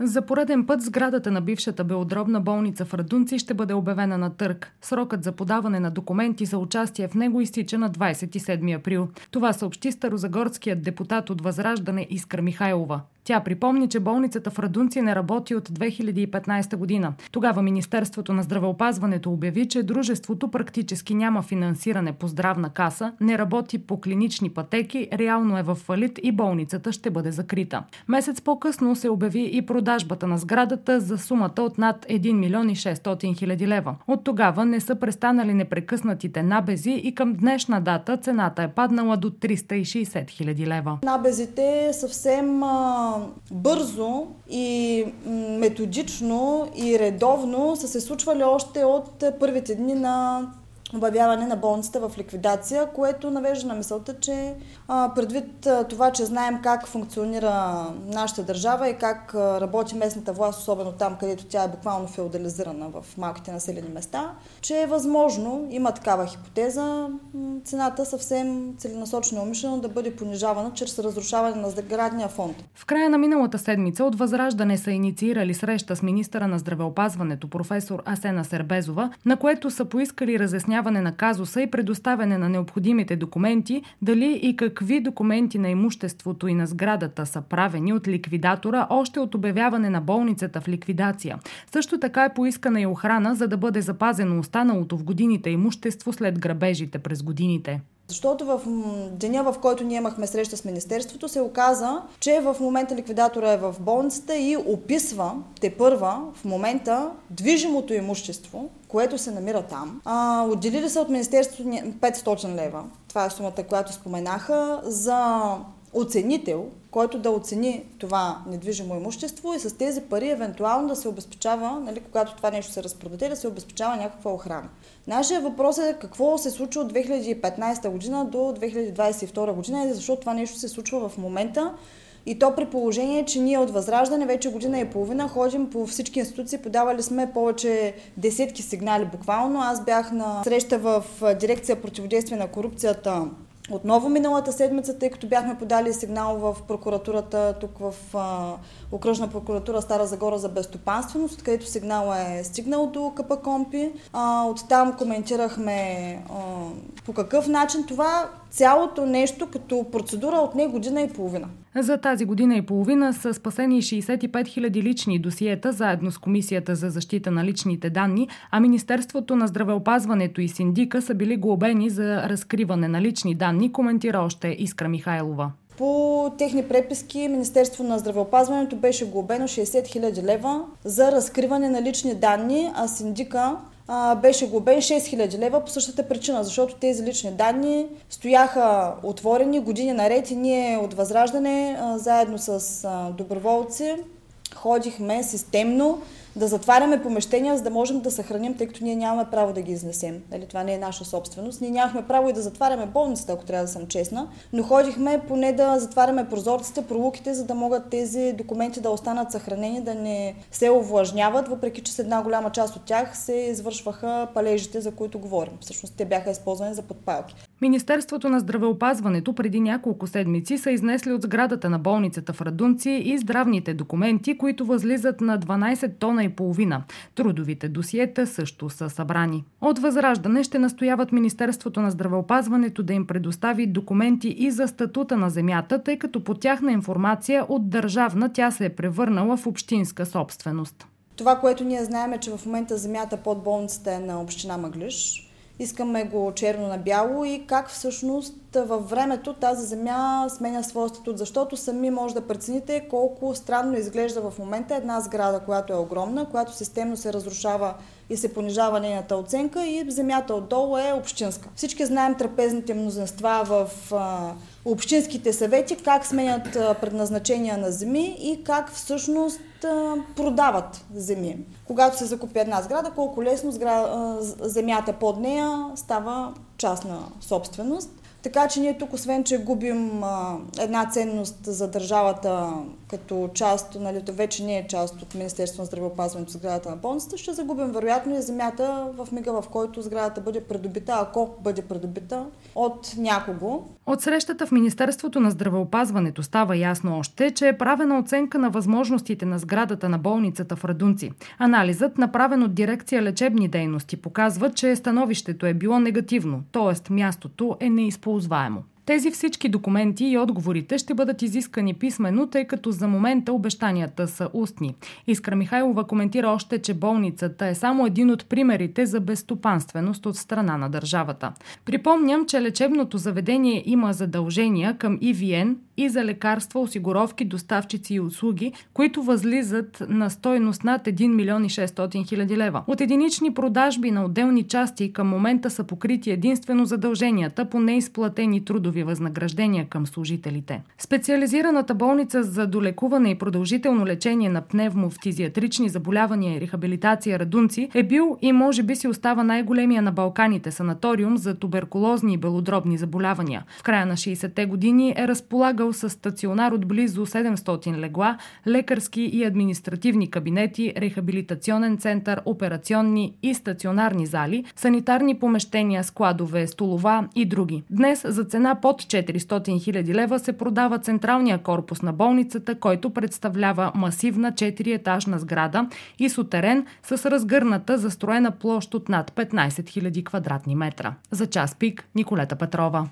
За пореден път сградата на бившата белодробна болница в Радунци ще бъде обявена на търг. Срокът за подаване на документи за участие в него изтича на 27 април. Това съобщи старозагорският депутат от Възраждане Искра Михайлова. Тя припомни, че болницата в Радунци не работи от 2015 година. Тогава Министерството на здравеопазването обяви, че дружеството практически няма финансиране по здравна каса, не работи по клинични пътеки, реално е в фалит и болницата ще бъде закрита. Месец по-късно се обяви и продажбата на сградата за сумата от над 1 милион и 600 хиляди лева. От тогава не са престанали непрекъснатите набези и към днешна дата цената е паднала до 360 хиляди лева. Набезите съвсем а, бързо и методично и редовно са се случвали още от първите дни на обявяване на болницата в ликвидация, което навежда на мисълта, че предвид това, че знаем как функционира нашата държава и как работи местната власт, особено там, където тя е буквално феодализирана в малките населени места, че е възможно, има такава хипотеза, цената съвсем целенасочено умишлено да бъде понижавана чрез разрушаване на сградния фонд. В края на миналата седмица от Възраждане са инициирали среща с министъра на здравеопазването професор Асена Сербезова, на което са поискали разясняване изясняване на казуса и предоставяне на необходимите документи, дали и какви документи на имуществото и на сградата са правени от ликвидатора още от обявяване на болницата в ликвидация. Също така е поискана и охрана, за да бъде запазено останалото в годините имущество след грабежите през годините. Защото в деня, в който ние имахме среща с Министерството, се оказа, че в момента ликвидатора е в болницата и описва те първа в момента движимото имущество, което се намира там. А, отделили са от Министерството 500 лева. Това е сумата, която споменаха, за оценител, който да оцени това недвижимо имущество и с тези пари евентуално да се обезпечава, нали, когато това нещо се разпродаде, да се обезпечава някаква охрана. Нашия въпрос е какво се случва от 2015 година до 2022 година и защо това нещо се случва в момента. И то при положение, че ние от Възраждане вече година и половина ходим по всички институции, подавали сме повече десетки сигнали буквално. Аз бях на среща в дирекция противодействие на корупцията отново миналата седмица, тъй като бяхме подали сигнал в прокуратурата, тук в а, окръжна прокуратура Стара Загора за безстопанственост, откъдето сигнал е стигнал до КПКОМПИ. А, оттам коментирахме а, по какъв начин това цялото нещо като процедура от не година и половина. За тази година и половина са спасени 65 000 лични досиета заедно с Комисията за защита на личните данни, а Министерството на здравеопазването и синдика са били глобени за разкриване на лични данни, коментира още Искра Михайлова. По техни преписки Министерство на здравеопазването беше глобено 60 000 лева за разкриване на лични данни, а синдика а, беше глобен 6000 лева по същата причина, защото тези лични данни стояха отворени години наред и ние от Възраждане, а, заедно с а, доброволци, ходихме системно да затваряме помещения, за да можем да съхраним, тъй като ние нямаме право да ги изнесем. Дали, това не е наша собственост. Ние нямахме право и да затваряме болницата, ако трябва да съм честна, но ходихме поне да затваряме прозорците, пролуките, за да могат тези документи да останат съхранени, да не се овлажняват, въпреки че с една голяма част от тях се извършваха палежите, за които говорим. Всъщност те бяха използвани за подпалки. Министерството на здравеопазването преди няколко седмици са изнесли от сградата на болницата в Радунци и здравните документи, които възлизат на 12 тона и половина. Трудовите досиета също са събрани. От Възраждане ще настояват Министерството на здравеопазването да им предостави документи и за статута на земята, тъй като по тяхна информация от държавна тя се е превърнала в общинска собственост. Това, което ние знаем е, че в момента земята под болницата е на община Мъглиш искаме го черно на бяло и как всъщност във времето тази земя сменя своя статут, защото сами може да прецените колко странно изглежда в момента една сграда, която е огромна, която системно се разрушава и се понижава нейната оценка и земята отдолу е общинска. Всички знаем трапезните мнозинства в а, общинските съвети, как сменят а, предназначения на земи и как всъщност а, продават земи. Когато се закупи една сграда, колко лесно сграда, земята под нея става частна собственост. Така че ние тук, освен че губим а, една ценност за държавата като част, нали, вече не е част от Министерството на здравеопазването сградата на болницата, ще загубим вероятно и земята в мига, в който сградата бъде придобита, ако бъде придобита от някого. От срещата в Министерството на здравеопазването става ясно още, че е правена оценка на възможностите на сградата на болницата в Радунци. Анализът, направен от дирекция лечебни дейности, показва, че становището е било негативно, т.е. мястото е неизползваемо. Тези всички документи и отговорите ще бъдат изискани писменно, тъй като за момента обещанията са устни. Искра Михайлова коментира още, че болницата е само един от примерите за безстопанственост от страна на държавата. Припомням, че лечебното заведение има задължения към ИВН и за лекарства, осигуровки, доставчици и услуги, които възлизат на стойност над 1 милион и 600 хиляди лева. От единични продажби на отделни части към момента са покрити единствено задълженията по неизплатени трудови възнаграждения към служителите. Специализираната болница за долекуване и продължително лечение на пневмофтизиатрични заболявания и рехабилитация Радунци е бил и може би си остава най-големия на Балканите санаториум за туберкулозни и белодробни заболявания. В края на 60-те години е разполагал модел с стационар от близо 700 легла, лекарски и административни кабинети, рехабилитационен център, операционни и стационарни зали, санитарни помещения, складове, столова и други. Днес за цена под 400 000 лева се продава централния корпус на болницата, който представлява масивна 4-етажна сграда и сутерен с разгърната застроена площ от над 15 000 квадратни метра. За час пик Николета Петрова.